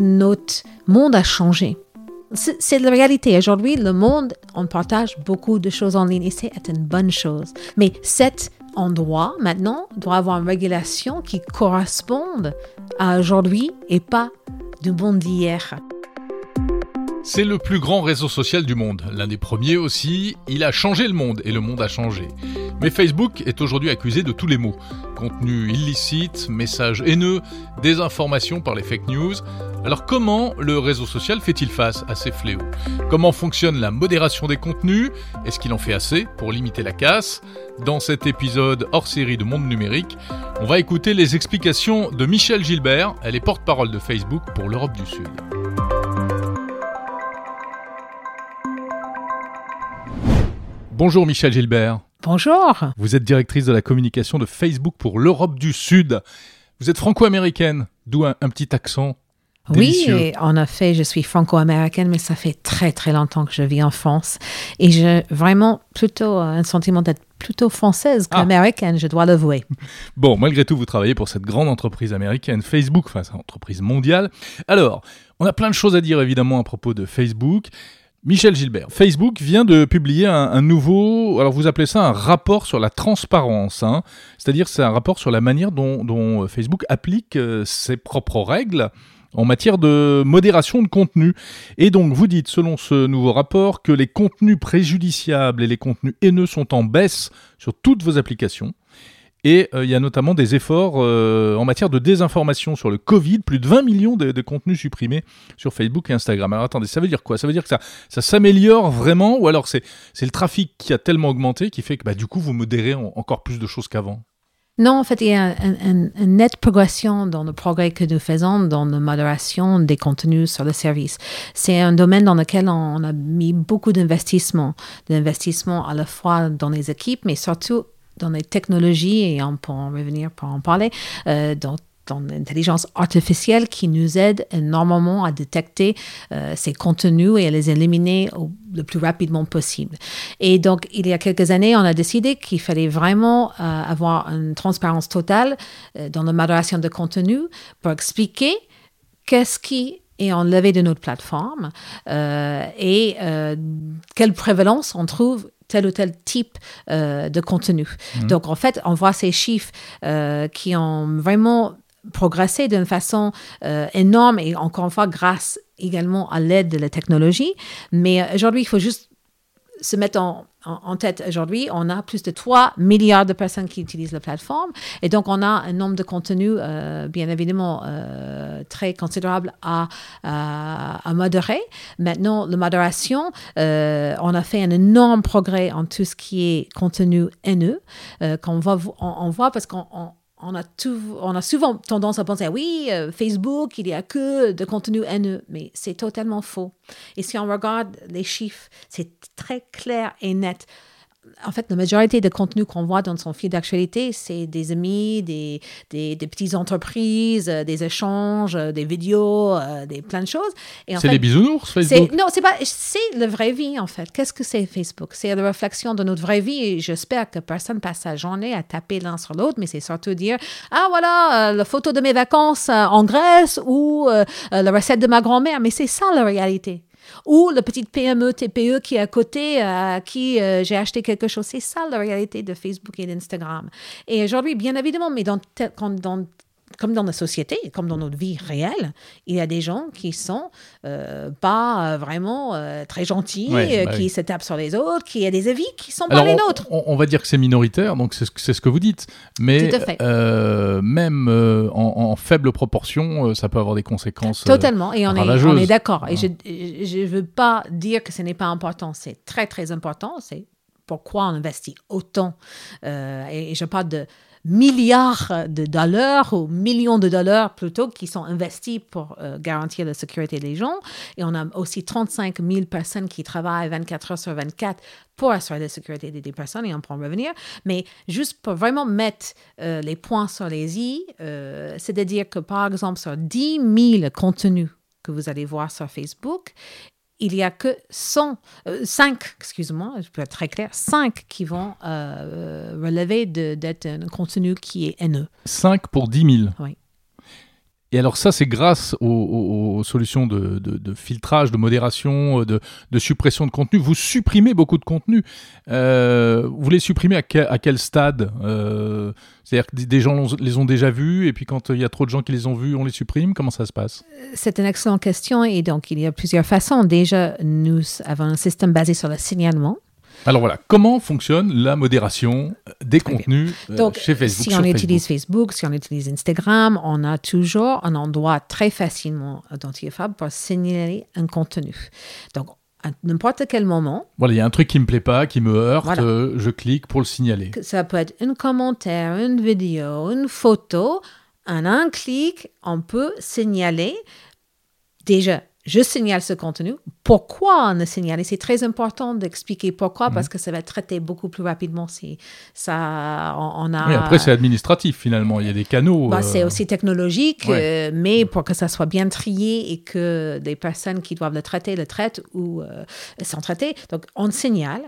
notre monde a changé. C'est la réalité. Aujourd'hui, le monde, on partage beaucoup de choses en ligne et c'est une bonne chose. Mais cet endroit, maintenant, doit avoir une régulation qui corresponde à aujourd'hui et pas du monde d'hier. C'est le plus grand réseau social du monde, l'un des premiers aussi. Il a changé le monde et le monde a changé. Mais Facebook est aujourd'hui accusé de tous les maux. Contenu illicite, messages haineux, désinformation par les fake news. Alors comment le réseau social fait-il face à ces fléaux? Comment fonctionne la modération des contenus? Est-ce qu'il en fait assez pour limiter la casse? Dans cet épisode hors série de Monde Numérique, on va écouter les explications de Michel Gilbert, elle est porte-parole de Facebook pour l'Europe du Sud. Bonjour Michel Gilbert. Bonjour. Vous êtes directrice de la communication de Facebook pour l'Europe du Sud. Vous êtes franco-américaine, d'où un, petit accent. Délicieux. Oui, en effet, je suis franco-américaine, mais ça fait très très longtemps que je vis en France. Et j'ai vraiment plutôt un sentiment d'être plutôt française ah. qu'américaine, je dois l'avouer. Bon, malgré tout, vous travaillez pour cette grande entreprise américaine, Facebook, enfin, c'est une entreprise mondiale. Alors, on a plein de choses à dire évidemment à propos de Facebook. Michel Gilbert, Facebook vient de publier un, nouveau, alors vous appelez ça un rapport sur la transparence, hein. c'est-à-dire c'est un rapport sur la manière dont, euh, Facebook applique euh, ses propres règles en matière de modération de contenu. Et donc vous dites, selon ce nouveau rapport, que les contenus préjudiciables et les contenus haineux sont en baisse sur toutes vos applications. Et euh, il y a notamment des efforts euh, en matière de désinformation sur le Covid, plus de 20 millions de, contenus supprimés sur Facebook et Instagram. Alors attendez, ça veut dire quoi? Ça veut dire que ça, s'améliore vraiment? Ou alors c'est le trafic qui a tellement augmenté qui fait que bah, du coup vous modérez encore plus de choses qu'avant? Non, en fait, il y a une nette progression dans le progrès que nous faisons dans la modération des contenus sur le service. C'est un domaine dans lequel on a mis beaucoup d'investissements, d'investissements à la fois dans les équipes, mais surtout dans les technologies, et on peut en revenir pour en parler, euh, dans dans l'intelligence artificielle qui nous aide énormément à détecter euh, ces contenus et à les éliminer le plus rapidement possible. Et donc, il y a quelques années, on a décidé qu'il fallait vraiment euh, avoir une transparence totale dans la modération de contenu pour expliquer qu'est-ce qui est enlevé de notre plateforme et quelle prévalence on trouve tel ou tel type euh, de contenu. Mhm. Donc, en fait, on voit ces chiffres euh, qui ont vraiment progressé d'une façon euh, énorme et encore une fois grâce également à l'aide de la technologie. Mais aujourd'hui, il faut juste se mettre en, en, tête aujourd'hui, on a plus de 3 milliards de personnes qui utilisent la plateforme. Et donc, on a un nombre de contenus, euh, bien évidemment, euh, très considérable à, à, modérer. Maintenant, la modération, on a fait un énorme progrès en tout ce qui est contenu haineux, qu'on on voit parce qu'on on a, tout, on a souvent tendance à penser, oui, euh, Facebook, il n'y a que de contenu haineux, mais c'est totalement faux. Et si on regarde les chiffres, c'est très clair et net en fait, la majorité des contenus qu'on voit dans son fil d'actualité, c'est des amis, des, des, petites entreprises, euh, des échanges, euh, des vidéos, euh, des plein de choses. C'est les bisounours, Facebook? Non, c'est pas... C'est la vraie vie, en fait. Qu'est-ce que c'est Facebook? C'est la réflexion de notre vraie vie et j'espère que personne passe sa journée à taper l'un sur l'autre, mais c'est surtout dire, ah voilà, la photo de mes vacances en Grèce ou la recette de ma grand-mère. Mais c'est ça la réalité ou le petit PME, TPE qui est à côté, euh, à qui euh, j'ai acheté quelque chose. C'est ça la réalité de Facebook et d'Instagram. Et aujourd'hui, bien évidemment, mais dans, dans comme dans la société, comme dans notre vie réelle, il y a des gens qui sont euh, pas vraiment euh, très gentils, euh, bah qui se tapent sur les autres, qui a des avis qui sont pas les nôtres. On, va dire que c'est minoritaire, donc c'est ce, ce, que vous dites. Mais même en, faible proportion, ça peut avoir des conséquences. Totalement, et on est, on est d'accord. Et je ne veux pas dire que ce n'est pas important. C'est très, très important. C'est pourquoi on investit autant. et je parle de milliards de dollars ou millions de dollars plutôt qui sont investis pour euh, garantir la sécurité des gens. Et on a aussi 35 000 personnes qui travaillent 24 heures sur 24 pour assurer la sécurité des, personnes et on peut en revenir. Mais juste pour vraiment mettre euh, les points sur les i, euh, c'est-à-dire que par exemple sur 10 000 contenus que vous allez voir sur Facebook, il n'y a que 100, 5, euh, excuse-moi, je peux être très clair, 5 qui vont euh, relever d'être un contenu qui est haineux. 5 pour 10 000. Oui. Et alors ça, c'est grâce aux, solutions de, filtrage, de modération, de, suppression de contenu. Vous supprimez beaucoup de contenu. Euh, vous les supprimez à quel, stade euh, C'est-à-dire que des gens les ont déjà vus et puis quand il y a trop de gens qui les ont vus, on les supprime Comment ça se passe? C'est une excellente question et donc il y a plusieurs façons. Déjà, nous avons un système basé sur le signalement. Alors voilà, comment fonctionne la modération des contenus euh, chez Facebook Si on utilise Facebook. si on utilise Instagram, on a toujours un endroit très facilement identifiable pour signaler un contenu. Donc, à n'importe quel moment. Voilà, il y a un truc qui me plaît pas, qui me heurte, euh, je clique pour le signaler. Ça peut être un commentaire, une vidéo, une photo. En un clic, on peut signaler déjà je signale ce contenu. Pourquoi on le signale C'est très important d'expliquer pourquoi, parce mhm. que ça va être traité beaucoup plus rapidement si ça, on, a... Oui, après, c'est administratif, finalement. Il y a des canaux. Bah, c'est euh, aussi technologique, euh, mais pour que ça soit bien trié et que des personnes qui doivent le traiter le traitent ou euh, sont traitées. Donc, on signale.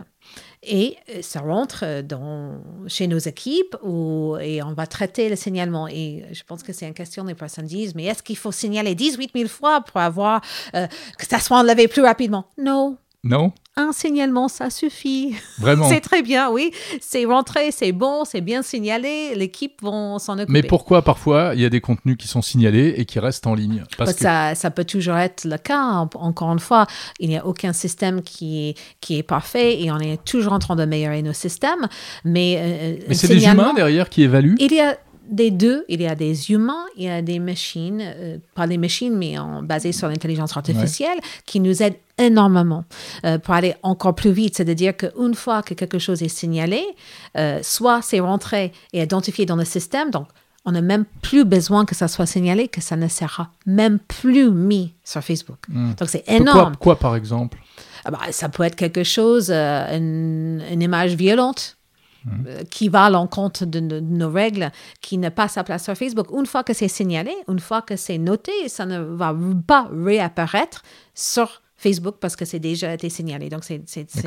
Et euh, ça rentre euh, dans, chez nos équipes où, et on va traiter le signalement. Et je pense que c'est une question des personnes disent, mais est-ce qu'il faut signaler 18 000 fois pour avoir euh, que ça soit enlevé plus rapidement? Non. Non? Un signalement, ça suffit. Vraiment? c'est très bien, oui. C'est rentré, c'est bon, c'est bien signalé. L'équipe va s'en occuper. Mais pourquoi parfois il y a des contenus qui sont signalés et qui restent en ligne? Parce que... ça, ça, peut toujours être le cas. Encore une fois, il n'y a aucun système qui est, qui est parfait et on est toujours en train d'améliorer nos systèmes. Mais, euh, mais c'est des humains derrière qui évaluent? Il y a des deux, il y a des humains, il y a des machines, euh, pas des machines, mais en, basées sur l'intelligence artificielle, qui nous aident énormément euh, pour aller encore plus vite. C'est-à-dire qu'une fois que quelque chose est signalé, euh, soit c'est rentré et identifié dans le système, donc on n'a même plus besoin que ça soit signalé, que ça ne sera même plus mis sur Facebook. Hmm. Donc c'est énorme. Quoi, par exemple? Ah bah, Ça peut être quelque chose, une, une image violente euh, qui va à l'encontre de, nos règles, qui n'a pas sa place sur Facebook. Une fois que c'est signalé, une fois que c'est noté, ça ne va pas réapparaître sur Facebook parce que c'est déjà été signalé. Donc, c'est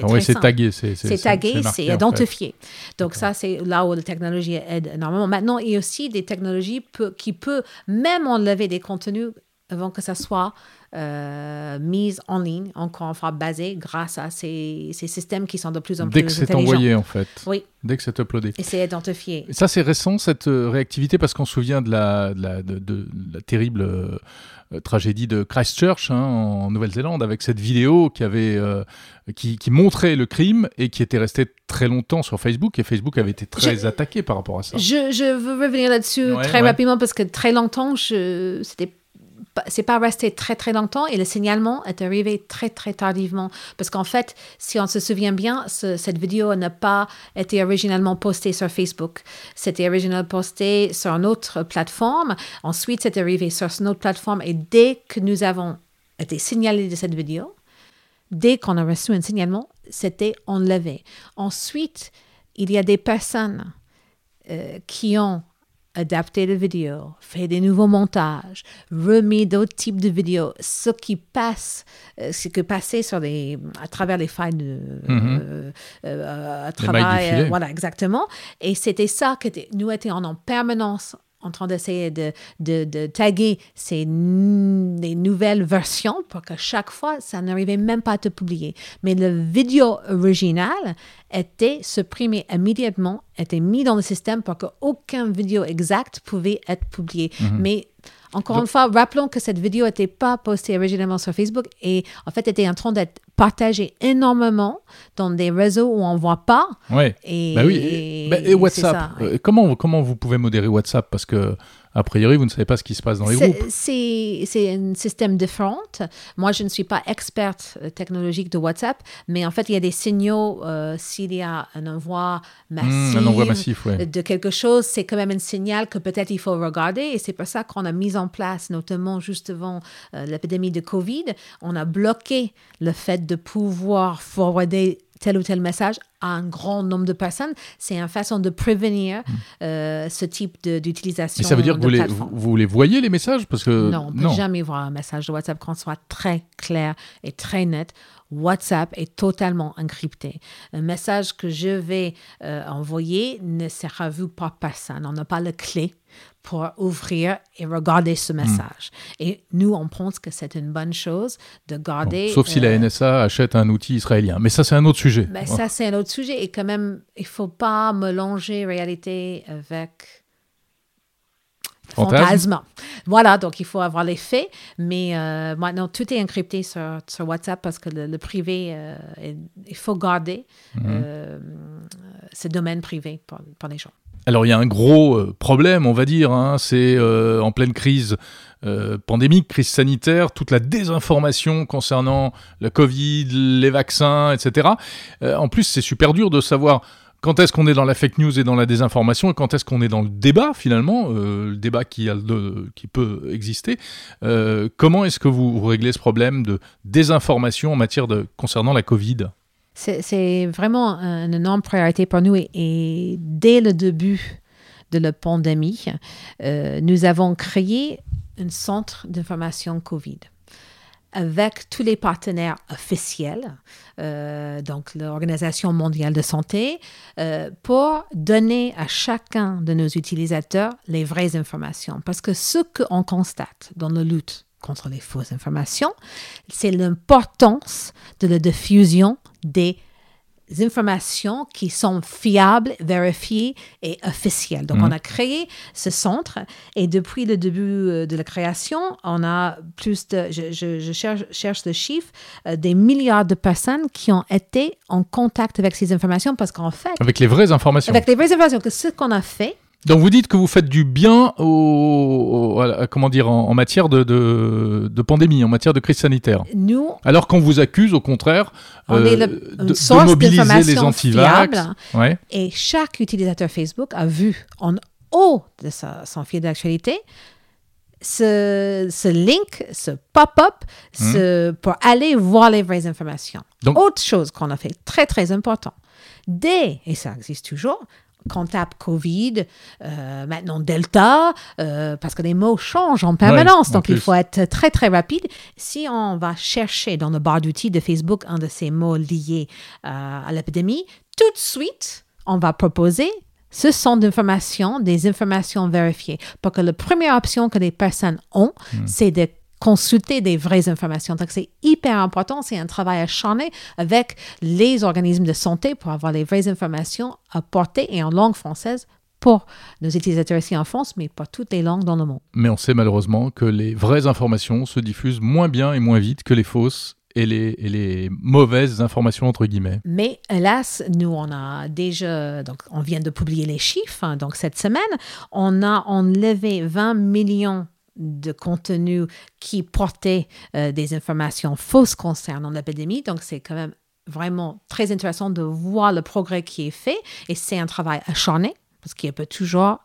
oui, c'est tagué. C'est tagué, c'est identifié. Donc, ça, c'est là où la technologie aide énormément. Maintenant, il y a aussi des technologies qui peuvent même enlever des contenus avant que ça soit euh, mise en ligne, encore fois basée grâce à ces, ces, systèmes qui sont de plus en plus Dès que c'est envoyé, en fait. Oui. Dès que c'est uploadé. Et c'est identifié. ça, c'est récent, cette euh, réactivité, parce qu'on se souvient de la, de la, de, la terrible euh, tragédie de Christchurch hein, en Nouvelle-Zélande, avec cette vidéo qui, avait, qui, qui, montrait le crime et qui était restée très longtemps sur Facebook. Et Facebook avait été très attaqué par rapport à ça. Je, je veux revenir là-dessus très rapidement, parce que très longtemps, c'était c'est pas resté très très longtemps et le signalement est arrivé très très tardivement parce qu'en fait, si on se souvient bien, cette vidéo n'a pas été originalement postée sur Facebook. C'était originalement posté sur une autre plateforme. Ensuite, c'est arrivé sur une autre plateforme et dès que nous avons été signalés de cette vidéo, dès qu'on a reçu un signalement, c'était enlevé. Ensuite, il y a des personnes euh, qui ont adapter la vidéo, faire des nouveaux montages, remis d'autres types de vidéos, ce qui passe, euh, ce qui passait sur les, à travers les failles de, mm-hmm. euh, euh, à travers, voilà, exactement. Et c'était ça que nous étions en permanence en train d'essayer de, de, de, taguer ces nouvelles versions pour que chaque fois, ça n'arrivait même pas à te publier. Mais la vidéo originale était supprimée immédiatement, était mise dans le système pour qu'aucune vidéo exacte pouvait être publiée. Mhm. Mais encore une fois, rappelons que cette vidéo n'était pas postée originellement sur Facebook et en fait était en train d'être partagée énormément dans des réseaux où on ne voit pas. Ouais. Et, bah oui. et, bah, WhatsApp, euh, comment, comment vous pouvez modérer WhatsApp? Parce que a priori, vous ne savez pas ce qui se passe dans les groupes. C'est un système différent. Moi, je ne suis pas experte euh, technologique de WhatsApp, mais en fait, il y a des signaux. Euh, s'il y a un envoi massif, hmm, un massif de quelque chose, c'est quand même un signal que peut-être il faut regarder. Et c'est pour ça qu'on a mis en place, notamment juste avant euh, l'épidémie de Covid, on a bloqué le fait de pouvoir forwarder tel ou tel message à un grand nombre de personnes. C'est une façon de prévenir hmm. euh, ce type d'utilisation. Mais ça veut dire que vous les, vous, les, voyez, les messages? Parce que Non, on ne peut jamais voir un message de WhatsApp quand soit très clair et très net. WhatsApp est totalement encrypté. Un message que je vais euh, envoyer ne sera vu par personne. On n'a pas la clé pour ouvrir et regarder ce message. Et nous, on pense que c'est une bonne chose de garder. Bon, sauf si la euh, NSA achète un outil israélien. Mais ça, c'est un autre sujet. ben, ça, c'est un autre sujet. Et quand même, il faut pas mélanger réalité avec Fantasme. Voilà, donc il faut avoir les faits. Mais euh, maintenant, tout est encrypté sur, sur WhatsApp parce que le, le privé, euh, il faut garder euh, ce domaine privé pour, pour les gens. Alors il y a un gros euh, problème, on va dire, hein, c'est euh, en pleine crise euh, pandémique, crise sanitaire, toute la désinformation concernant le Covid, les vaccins, etc. En plus, c'est super dur de savoir quand est-ce qu'on est dans la fake news et dans la désinformation et quand est-ce qu'on est dans le débat finalement, le débat qui, qui peut exister. Comment est-ce que vous réglez ce problème de désinformation en matière de concernant la Covid? C'est vraiment un- une énorme priorité pour nous et, et dès le début de la pandémie, euh, nous avons créé un centre d'information COVID avec tous les partenaires officiels, euh, donc l'Organisation mondiale de santé, euh, pour donner à chacun de nos utilisateurs les vraies informations. Parce que ce qu'on constate dans la lutte contre les fausses informations, c'est l'importance de la diffusion des informations qui sont fiables, vérifiées et officielles. Donc, Mhm. on a créé ce centre et depuis le début euh, de la création, on a plus de, je, je- je cherche, cherche le chiffre, euh, des milliards de personnes qui ont été en contact avec ces informations parce qu'en fait, avec les vraies informations avec les vraies informations, que ce qu'on a fait, Donc vous dites que vous faites du bien au, au- à la- comment dire, en, en matière de, de, de pandémie, en matière de crise sanitaire. nous, Alors qu'on vous accuse, au contraire, on euh, est le- de, une de mobiliser les antivax. Ouais. Et chaque utilisateur Facebook a vu en haut de sa, son fil d'actualité ce, ce link, ce pop-up, ce, pour aller voir les vraies informations. Donc- Autre chose qu'on a fait, très, très important. Dès, et ça existe toujours, qu'on tape COVID, euh, maintenant Delta, euh, parce que les mots changent en permanence, en donc il faut être très, très rapide. Si on va chercher dans le barre d'outils de Facebook un de ces mots liés euh, à l'épidémie, tout de suite, on va proposer ce sont d'informations, des informations vérifiées. Parce que la première option que les personnes ont, c'est de consulter des vraies informations. Donc, c'est hyper important. C'est un travail acharné avec les organismes de santé pour avoir les vraies informations apportées et en langue française pour nos utilisateurs ici en France, mais pas toutes les langues dans le monde. Mais on sait malheureusement que les vraies informations se diffusent moins bien et moins vite que les fausses et les, et les mauvaises informations, entre guillemets. Mais hélas, nous, on a déjà, donc on vient de publier les chiffres, hein, donc cette semaine, on a enlevé 20 millions de contenus qui portaient euh, des informations fausses concernant l'épidémie. Donc, c'est quand même vraiment très intéressant de voir le progrès qui est fait et c'est un travail acharné parce qu'il peut toujours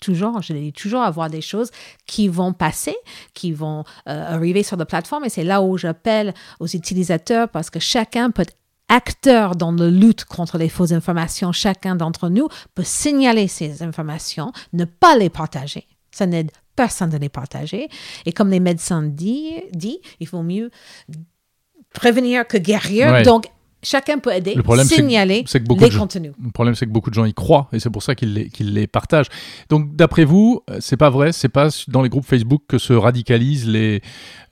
toujours, je dis toujours, avoir des choses qui vont passer, qui vont euh, arriver sur la plateforme. Et c'est là où j'appelle aux utilisateurs parce que chacun peut être acteur dans la lutte contre les fausses informations. Chacun d'entre nous peut signaler ces informations, ne pas les partager. Ça n'aide personne de les partager. Et comme les médecins disent, dit, il faut mieux prévenir que guérir. Ouais. Donc, chacun peut aider, Le problème, signaler c'est que beaucoup les gens- contenus. Le problème, c'est que beaucoup de gens y croient et c'est pour ça qu'ils les, partagent. Donc, d'après vous, euh, c'est pas vrai, c'est pas dans les groupes Facebook que se radicalisent les,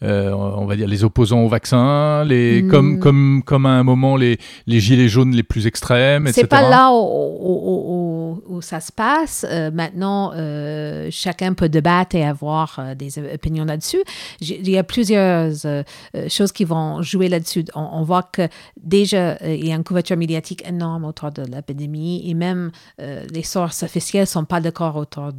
euh, on va dire, les opposants au vaccin, les, Hmm. comme, comme, comme à un moment les, les gilets jaunes les plus extrêmes, etc. C'est pas là où, où- où- où- où ça se passe. Euh, maintenant, euh, chacun peut débattre et avoir des opinions là-dessus. Il y a plusieurs choses qui vont jouer là-dessus. On, on voit que déjà, il y a une couverture médiatique énorme autour de l'épidémie et même euh, les sources officielles ne sont pas d'accord autour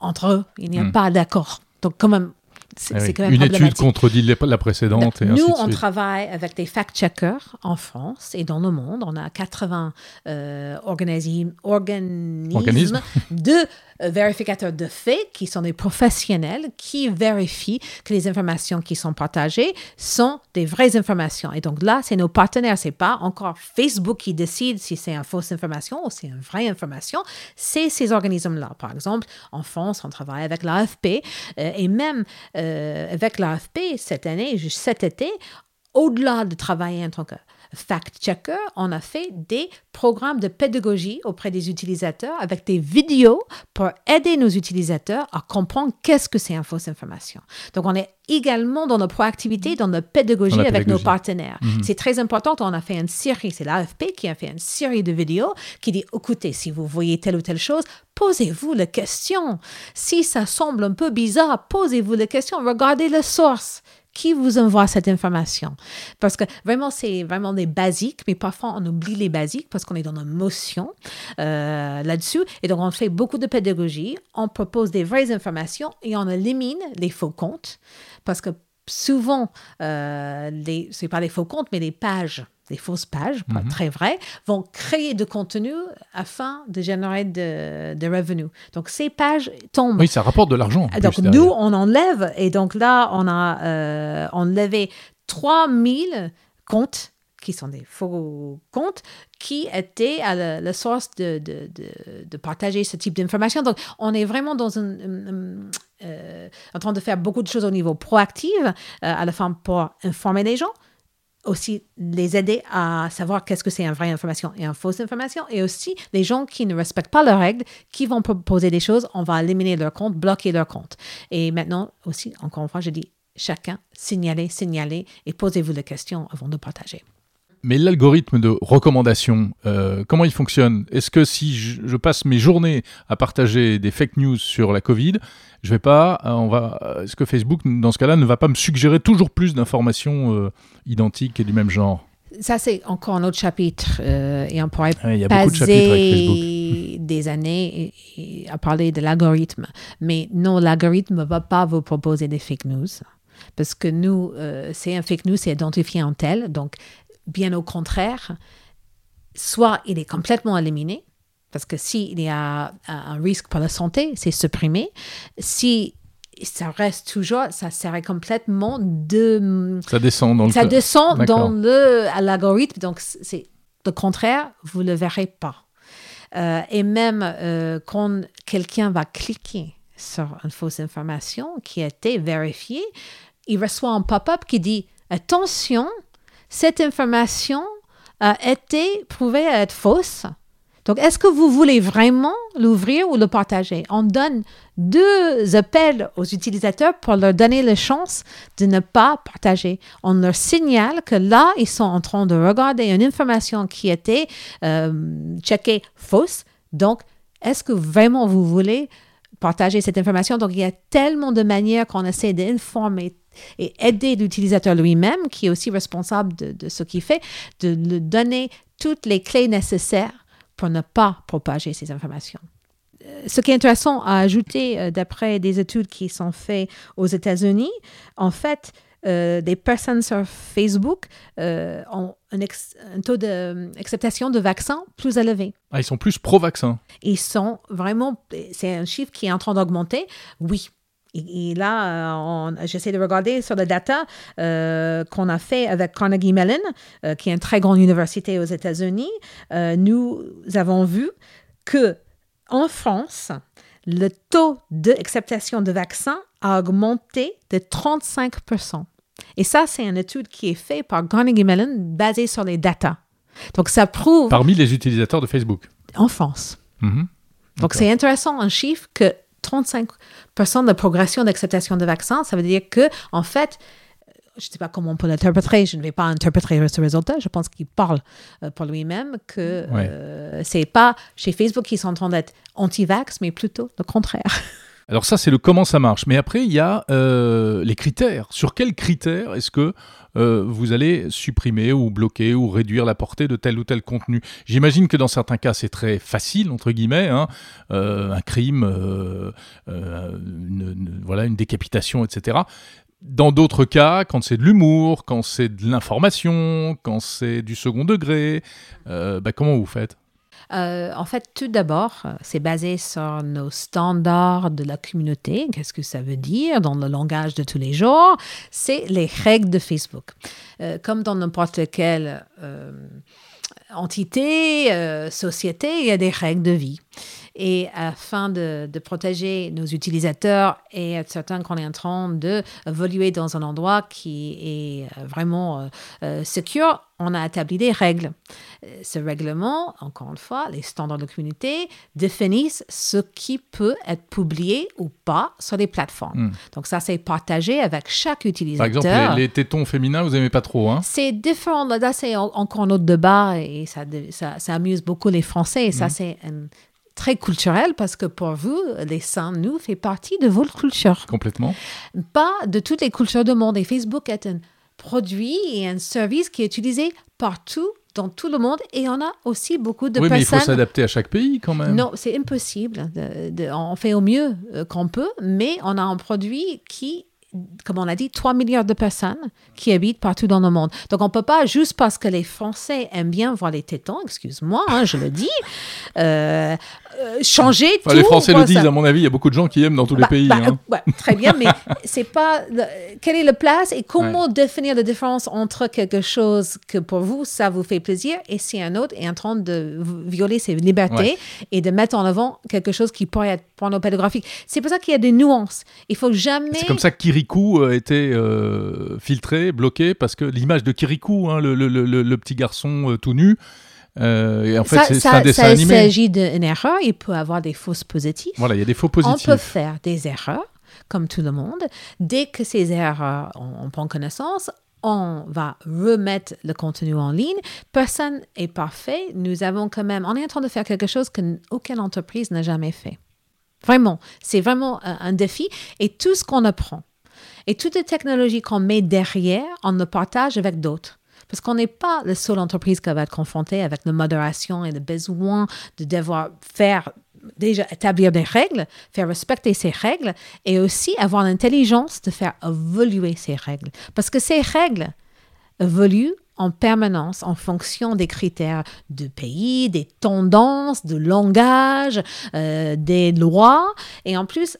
entre eux. Il n'y a Hmm. pas d'accord. Donc, quand même, c'est Ah oui. c'est quand même Une étude contredit la précédente et Nous, ainsi de on suite. travaille avec des fact-checkers en France et dans le monde. On a 80 euh, organismes Organismes. de vérificateurs de faits qui sont des professionnels qui vérifient que les informations qui sont partagées sont des vraies informations. Et donc là, c'est nos partenaires. C'est pas encore Facebook qui décide si c'est une fausse information ou c'est une vraie information. C'est ces organismes-là. Par exemple, en France, on travaille avec l'AFP euh, et même euh, avec l'AFP cette année, juste cet été, au-delà de travailler en tant que fact-checker, on a fait des programmes de pédagogie auprès des utilisateurs avec des vidéos pour aider nos utilisateurs à comprendre qu'est-ce que c'est une fausse information. Donc, on est également dans nos proactivités, dans notre pédagogie avec nos partenaires. Mhm. C'est très important. On a fait une série, c'est l'AFP qui a fait une série de vidéos qui dit, écoutez, si vous voyez telle ou telle chose, posez-vous la question. Si ça semble un peu bizarre, posez-vous la question. Regardez la source qui vous envoie cette information? Parce que vraiment, c'est vraiment des basiques, mais parfois on oublie les basiques parce qu'on est dans une motion euh, là-dessus. Et donc, on fait beaucoup de pédagogie, on propose des vraies informations et on élimine les faux comptes parce que souvent, euh, ce n'est pas les faux comptes, mais les pages des fausses pages, pas mhm. très vraies, vont créer de contenu afin de générer de, de revenus. Donc, ces pages tombent. Oui, ça rapporte de l'argent. Donc, nous, on enlève. Et donc là, on a euh, enlevé 3000 comptes qui sont des faux comptes, qui étaient à la, source de, de, de, partager ce type d'information. Donc, on est vraiment dans une, euh, en train de faire beaucoup de choses au niveau proactif, euh, à la fin pour informer les gens, aussi les aider à savoir qu'est-ce que c'est une vraie information et une fausse information. Et aussi, les gens qui ne respectent pas leurs règles, qui vont proposer des choses, on va éliminer leur compte, bloquer leur compte. Et maintenant, aussi, encore une fois, je dis, chacun, signalez, signalez et posez-vous des questions avant de partager. Mais l'algorithme de recommandation, euh, comment il fonctionne? Est-ce que si je, passe mes journées à partager des fake news sur la Covid, je vais pas, euh, on va, est-ce que Facebook, dans ce cas-là, ne va pas me suggérer toujours plus d'informations euh, identiques et du même genre? Ça, c'est encore un autre chapitre. et on pourrait a passer de des années à parler de l'algorithme. Mais non, l'algorithme ne va pas vous proposer des fake news. Parce que nous, c'est un fake news, c'est identifié en tel. Donc, Bien au contraire, soit il est complètement éliminé, parce que s'il y a un risque pour la santé, c'est supprimé. Si ça reste toujours, ça serait complètement de... Ça descend dans le... Ça descend dans le, l'algorithme, donc c'est le contraire, vous ne le verrez pas. Euh, et même euh, quand quelqu'un va cliquer sur une fausse information qui a été vérifiée, il reçoit un pop-up qui dit attention, cette information a été prouvée à être fausse. Donc, est-ce que vous voulez vraiment l'ouvrir ou le partager? On donne deux appels aux utilisateurs pour leur donner la chance de ne pas partager. On leur signale que là, ils sont en train de regarder une information qui était euh, checkée fausse. Donc, est-ce que vraiment vous voulez partager cette information? Donc, il y a tellement de manières qu'on essaie d'informer et aider l'utilisateur lui-même, qui est aussi responsable de, ce qu'il fait, de lui donner toutes les clés nécessaires pour ne pas propager ces informations. Euh, ce qui est intéressant à ajouter, euh, d'après des études qui sont faites aux États-Unis, en fait, euh, des personnes sur Facebook ont un, taux d'acceptation de, vaccins plus élevé. Ah, ils sont plus pro-vaccin. Ils sont vraiment, c'est un chiffre qui est en train d'augmenter. Oui, et, là, euh, j'essaie de regarder sur la data euh, qu'on a fait avec Carnegie Mellon, euh, qui est une très grande université aux États-Unis. nous avons vu que en France, le taux d'acceptation de vaccins a augmenté de 35% Et ça, c'est une étude qui est faite par Carnegie Mellon basée sur les data. Donc, ça prouve... Parmi les utilisateurs de Facebook. En France. Mhm. Donc, c'est intéressant, un chiffre que 35% de progression d'acceptation de vaccins. Ça veut dire que, en fait, je ne sais pas comment on peut l'interpréter, je ne vais pas interpréter ce résultat, je pense qu'il parle euh, pour lui-même que ce euh, c'est pas chez Facebook qu'ils sont en train d'être anti-vax, mais plutôt le contraire. Alors ça, c'est le comment ça marche. Mais après, il y a euh, les critères. Sur quels critères est-ce que euh, vous allez supprimer ou bloquer ou réduire la portée de tel ou tel contenu? J'imagine que dans certains cas, c'est très facile, entre guillemets. Hein. Euh, un crime, une, voilà, une décapitation, etc. Dans d'autres cas, quand c'est de l'humour, quand c'est de l'information, quand c'est du second degré, bah, comment vous faites? Euh, en fait, tout d'abord, euh, c'est basé sur nos standards de la communauté. Qu'est-ce que ça veut dire dans le langage de tous les jours? C'est les règles de Facebook. Euh, comme dans n'importe quelle entité, société, il y a des règles de vie. et afin de, protéger nos utilisateurs et être certain qu'on est en train d'évoluer dans un endroit qui est vraiment euh, secure, on a établi des règles. Euh, Ce règlement, encore une fois, les standards de communauté définissent ce qui peut être publié ou pas sur les plateformes. Hmm. Donc ça, c'est partagé avec chaque Par utilisateur. exemple, les, les tétons féminins, vous aimez pas trop, hein? C'est différent. Là, c'est en- encore un autre débat et ça, ça, ça amuse beaucoup les Français. Et ça, Mhm. c'est un- très culturel parce que pour vous, les seins nus fait partie de votre culture. Complètement. Pas de toutes les cultures du monde. Et Facebook est un produit et un service qui est utilisé partout, dans tout le monde. Et on a aussi beaucoup de oui, mais il faut personnes. s'adapter à chaque pays quand même. Non, c'est impossible. De- de- on fait au mieux euh, qu'on peut, mais on a un produit qui, comme on a dit, 3 milliards de personnes qui habitent partout dans le monde. Donc, on ne peut pas, juste parce que les Français aiment bien voir les tétons, excuse-moi, hein, je le dis, euh, euh, changer Enfin, tout. les Français le disent, ça. à mon avis, il y a beaucoup de gens qui aiment dans tous les Bah, pays. bah, hein. euh, très bien, mais c'est pas le- quelle est la place et comment définir la différence entre quelque chose que pour vous ça vous fait plaisir et si un autre est en train de violer ses libertés Ouais. et de mettre en avant quelque chose qui pourrait être pornopédographique. C'est pour ça qu'il y a des nuances. Il faut jamais. C'est comme ça que Kirikou a été euh, filtré, bloqué, parce que l'image de Kirikou, hein, le, le- le- le- le petit garçon euh, tout nu, euh, et en fait, ça, c'est un dessin ça animé. s'agit d'une erreur. Il peut avoir des fausses positives. Voilà, il y a des faux On positifs. peut faire des erreurs, comme tout le monde. Dès que ces erreurs, on, on prend connaissance, on va remettre le contenu en ligne. Personne est parfait. Nous avons quand même, on est en train de faire quelque chose qu'aucune entreprise n'a jamais fait. Vraiment, c'est vraiment un défi. Et tout ce qu'on apprend et toutes les technologies qu'on met derrière, on le partage avec d'autres. Parce qu'on n'est pas la seule entreprise qui va être confrontée avec la modération et le besoin de devoir faire, déjà établir des règles, faire respecter ces règles et aussi avoir l'intelligence de faire évoluer ces règles. Parce que ces règles évoluent en permanence en fonction des critères de pays, des tendances, de langage, euh, des lois. Et en plus,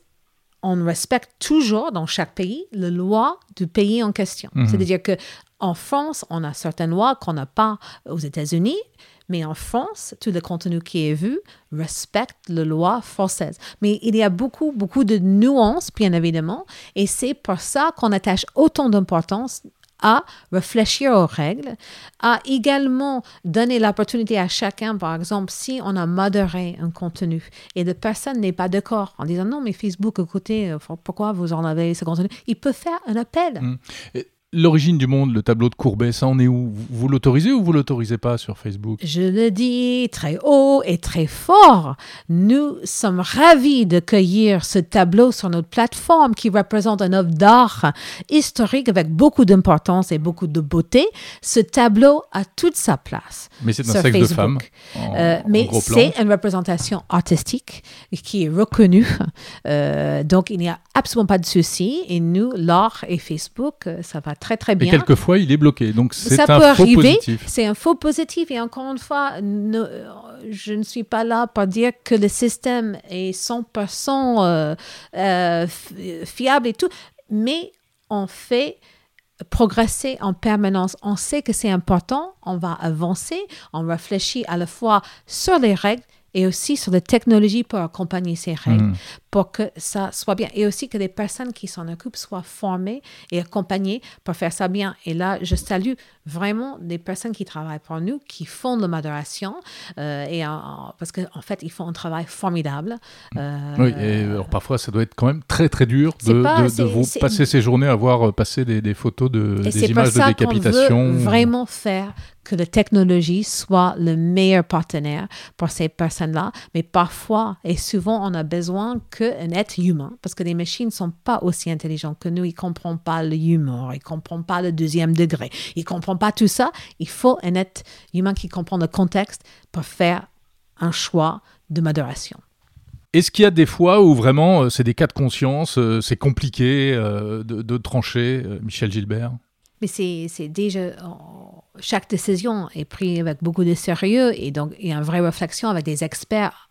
on respecte toujours dans chaque pays les lois du pays en question. Mhm. C'est-à-dire que en France, on a certaines lois qu'on n'a pas aux États-Unis, mais en France, tout le contenu qui est vu respecte les lois françaises. Mais il y a beaucoup, beaucoup de nuances, bien évidemment, et c'est pour ça qu'on attache autant d'importance à réfléchir aux règles, à également donner l'opportunité à chacun, par exemple, si on a modéré un contenu et la personne n'est pas d'accord en disant non, mais Facebook, écoutez, euh, pourquoi vous en avez ce contenu, il peut faire un appel. Mm. Et L'origine du monde, le tableau de Courbet, ça en est où? Vous, l'autorisez ou vous l'autorisez pas sur Facebook? Je le dis très haut et très fort. Nous sommes ravis de cueillir ce tableau sur notre plateforme qui représente une œuvre d'art historique avec beaucoup d'importance et beaucoup de beauté. Ce tableau a toute sa place. Mais c'est un sur sexe de Facebook. femme. En, Euh, mais c'est une représentation artistique qui est reconnue. Euh, donc, il n'y a absolument pas de souci. Et nous, l'art et Facebook, euh, ça va très, très Et bien. quelquefois, il est bloqué. Donc c'est un peut faux arriver. positif. C'est un faux positif. Et encore une fois, ne- je ne suis pas là pour dire que le système est 100% euh, euh, fiable et tout. Mais on fait progresser en permanence. On sait que c'est important. On va avancer. On réfléchit à la fois sur les règles et aussi sur les technologies pour accompagner ces règles, Mm. Pour que ça soit bien. Et aussi que les personnes qui s'en occupent soient formées et accompagnées pour faire ça bien. Et là, je salue vraiment les personnes qui travaillent pour nous, qui font de la modération, euh, et en- parce qu'en en fait, ils font un travail formidable. Euh, Oui, et alors parfois, ça doit être quand même très très dur de, pas- de- vous passer ces journées à voir euh, passer des, des photos de Et des images de décapitation. veut vraiment faire que la technologie soit le meilleur partenaire pour ces personnes-là. Mais parfois et souvent, on a besoin qu'un être humain, parce que les machines ne sont pas aussi intelligentes que nous. Ils ne comprennent pas le humour, ils ne comprennent pas le deuxième degré, ils ne comprennent pas tout ça. Il faut un être humain qui comprend le contexte pour faire un choix de modération. Est-ce qu'il y a des fois où vraiment euh, c'est des cas de conscience, euh, c'est compliqué euh, de, de trancher, Michel Gilbert? Mais c'est déjà. chaque décision est prise avec beaucoup de sérieux et donc il y a une vraie réflexion avec des experts.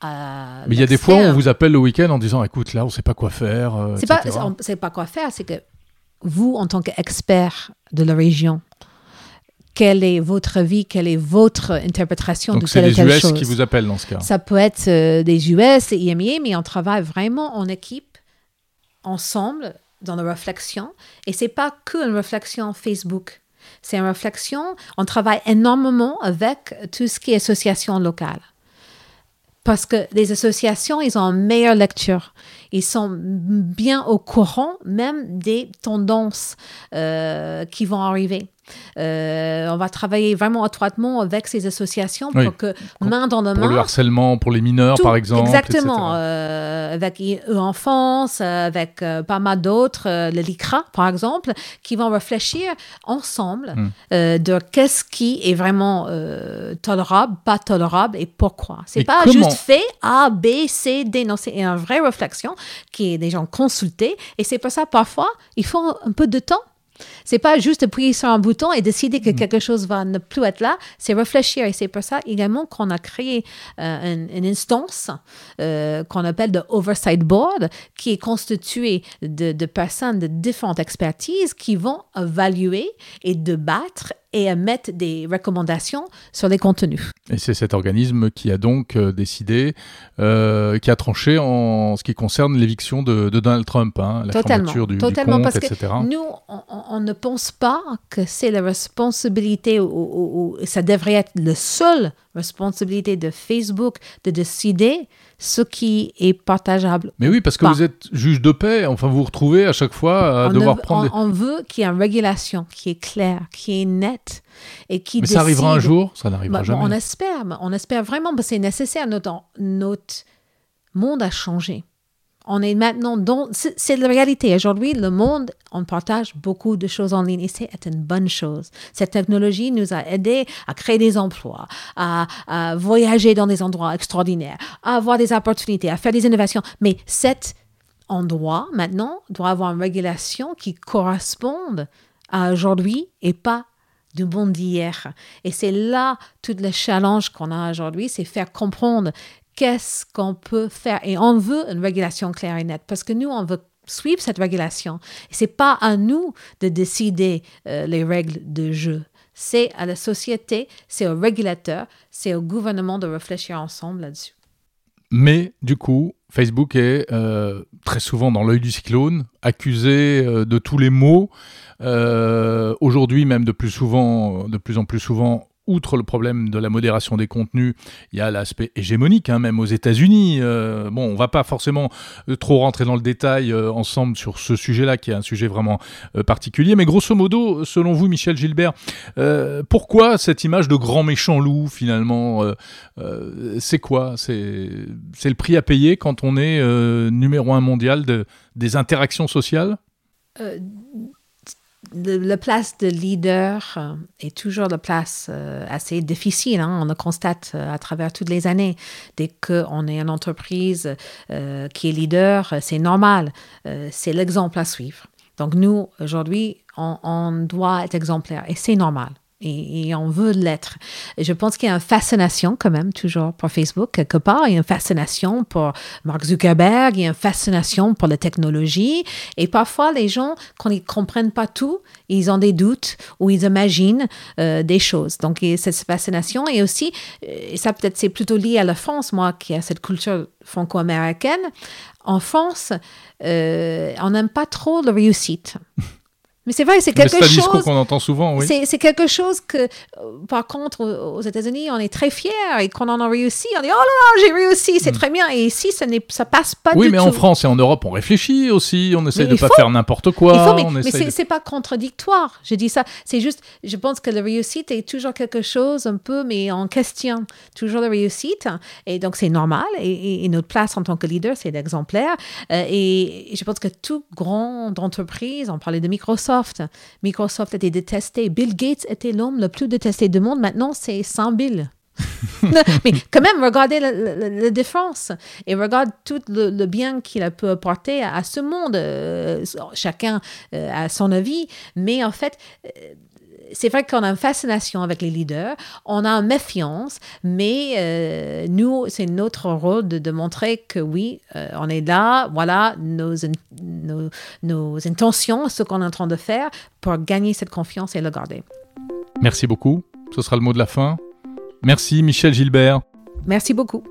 À Mais il y a des fois où on l'externe. vous appelle le week-end en disant écoute, là, on sait pas quoi faire. euh, C'est pas, on sait pas quoi faire, c'est que vous, en tant qu'expert de la région, quelle est votre vie, quelle est votre interprétation Donc de c'est telle les ou telle US chose. qui vous appellent dans ce cas. Ça peut être euh, des US et IMIA, mais on travaille vraiment en équipe, ensemble, dans la réflexion. Et c'est pas que une réflexion Facebook. C'est une réflexion, on travaille énormément avec tout ce qui est association locale. Parce que les associations, ils ont une meilleure lecture. Ils sont bien au courant même des tendances euh, qui vont arriver. Euh, on va travailler vraiment étroitement avec ces associations Oui. pour que main dans la Pour main, le harcèlement, pour les mineurs, tout, par exemple. Exactement. euh, avec E-Enfance, euh, avec euh, pas mal d'autres, le LICRA, par exemple, qui vont réfléchir ensemble Hmm. de qu'est-ce qui est vraiment tolérable, pas tolérable et pourquoi. C'est pas comment- juste fait A, B, C, D. Non, c'est une vraie réflexion qui est des gens consultés. Et c'est pour ça, parfois, il faut un peu de temps. C'est pas juste appuyer sur un bouton et décider Mm. que quelque chose va ne plus être là, c'est réfléchir. Et c'est pour ça également qu'on a créé euh, une, une instance euh, qu'on appelle de Oversight Board, qui est constituée de, de personnes de différentes expertises qui vont évaluer et débattre et émettre des recommandations sur les contenus. Et c'est cet organisme qui a donc euh, décidé, euh, qui a tranché en ce qui concerne l'éviction de, de Donald Trump, hein, la Totalement, fermeture du, du totalement, compte, parce que etc. Nous, on, ne pense pas que c'est la responsabilité ou, ou- ou ça devrait être la seule responsabilité de Facebook de décider ce qui est partageable. Mais oui, parce que pas. vous êtes juge de paix, enfin vous vous retrouvez à chaque fois à on, devoir ne- prendre... des- on- veut qu'il y ait une régulation qui est claire, qui est nette et qui Mais ça arrivera un jour Ça n'arrivera Bah, jamais. On espère, on espère vraiment parce que c'est nécessaire. Notre, notre monde a changé. On est maintenant dans. C'est la réalité. Aujourd'hui, le monde, on partage beaucoup de choses en ligne et c'est une bonne chose. Cette technologie nous a aidés à créer des emplois, à, à voyager dans des endroits extraordinaires, à avoir des opportunités, à faire des innovations. Mais cet endroit, maintenant, doit avoir une régulation qui corresponde à aujourd'hui et pas du monde d'hier. Et c'est là tout le challenge qu'on a aujourd'hui, c'est faire comprendre qu'est-ce qu'on peut faire. Et on veut une régulation claire et nette parce que nous, on veut suivre cette régulation. Et c'est pas à nous de décider euh, les règles de jeu. C'est à la société, c'est au régulateur, c'est au gouvernement de réfléchir ensemble là-dessus. Mais du coup, Facebook est euh, très souvent dans l'œil du cyclone, accusé euh, de tous les maux. Aujourd'hui, même de plus souvent, de plus en plus souvent, outre le problème de la modération des contenus, il y a l'aspect hégémonique, hein, même aux États-Unis. Euh, bon, on va pas forcément euh, trop rentrer dans le détail euh, ensemble sur ce sujet-là, qui est un sujet vraiment particulier. Mais grosso modo, selon vous, Michel Gilbert, pourquoi cette image de grand méchant loup finalement C'est quoi? C'est le prix à payer quand on est numéro un mondial de, des interactions sociales? Le- la place de leader euh, est toujours la place euh, assez difficile. hein. On le constate euh, à travers toutes les années. Dès qu'on est une entreprise euh, qui est leader, c'est normal. Euh, c'est l'exemple à suivre. Donc nous, aujourd'hui, on, on doit être exemplaire et c'est normal. Et, et on veut l'être. Je pense qu'il y a une fascination quand même toujours pour Facebook quelque part. Il y a une fascination pour Mark Zuckerberg, il y a une fascination pour la technologie. Et parfois, les gens, quand ils comprennent pas tout, ils ont des doutes ou ils imaginent euh, des choses. Donc, il y a cette fascination. Et aussi, euh, et ça peut-être c'est plutôt lié à la France, moi, qui a cette culture franco-américaine. En France, euh, on n'aime pas trop la réussite. Mais c'est vrai, c'est Mais quelque C'est un discours chose. qu'on entend souvent, oui. C'est, quelque chose que, euh, par contre, aux États-Unis, on est très fiers et quand on a réussi, on dit Oh là là, j'ai réussi, c'est très bien. Et ici, ça, ça passe pas Hmm. Oui, du mais tout. en France et en Europe, on réfléchit aussi. On essaie Mais de il pas faut. faire n'importe quoi. Il faut, mais, on mais c'est, de- pas contradictoire. Je dis ça. C'est juste, je pense que la réussite est toujours quelque chose un peu, mais en question. Toujours la réussite. Et donc, c'est normal. Et, et- notre place en tant que leader, c'est l'exemplaire. Euh, et je pense que toute grande entreprise, on parlait de Microsoft. Microsoft était détesté. Bill Gates était l'homme le plus détesté du monde. Maintenant, c'est 100 Bill. mais quand même, regardez la, la- différence et regarde tout le, le bien qu'il a pu apporter à, à ce monde. Euh, chacun euh, a son avis, mais en fait, euh, c'est vrai qu'on a une fascination avec les leaders, on a une méfiance, mais euh, nous, c'est notre rôle de, de montrer que oui, euh, on est là, voilà nos, nos, nos intentions, ce qu'on est en train de faire pour gagner cette confiance et le garder. Merci beaucoup. Ce sera le mot de la fin. Merci Michel Gilbert. Merci beaucoup.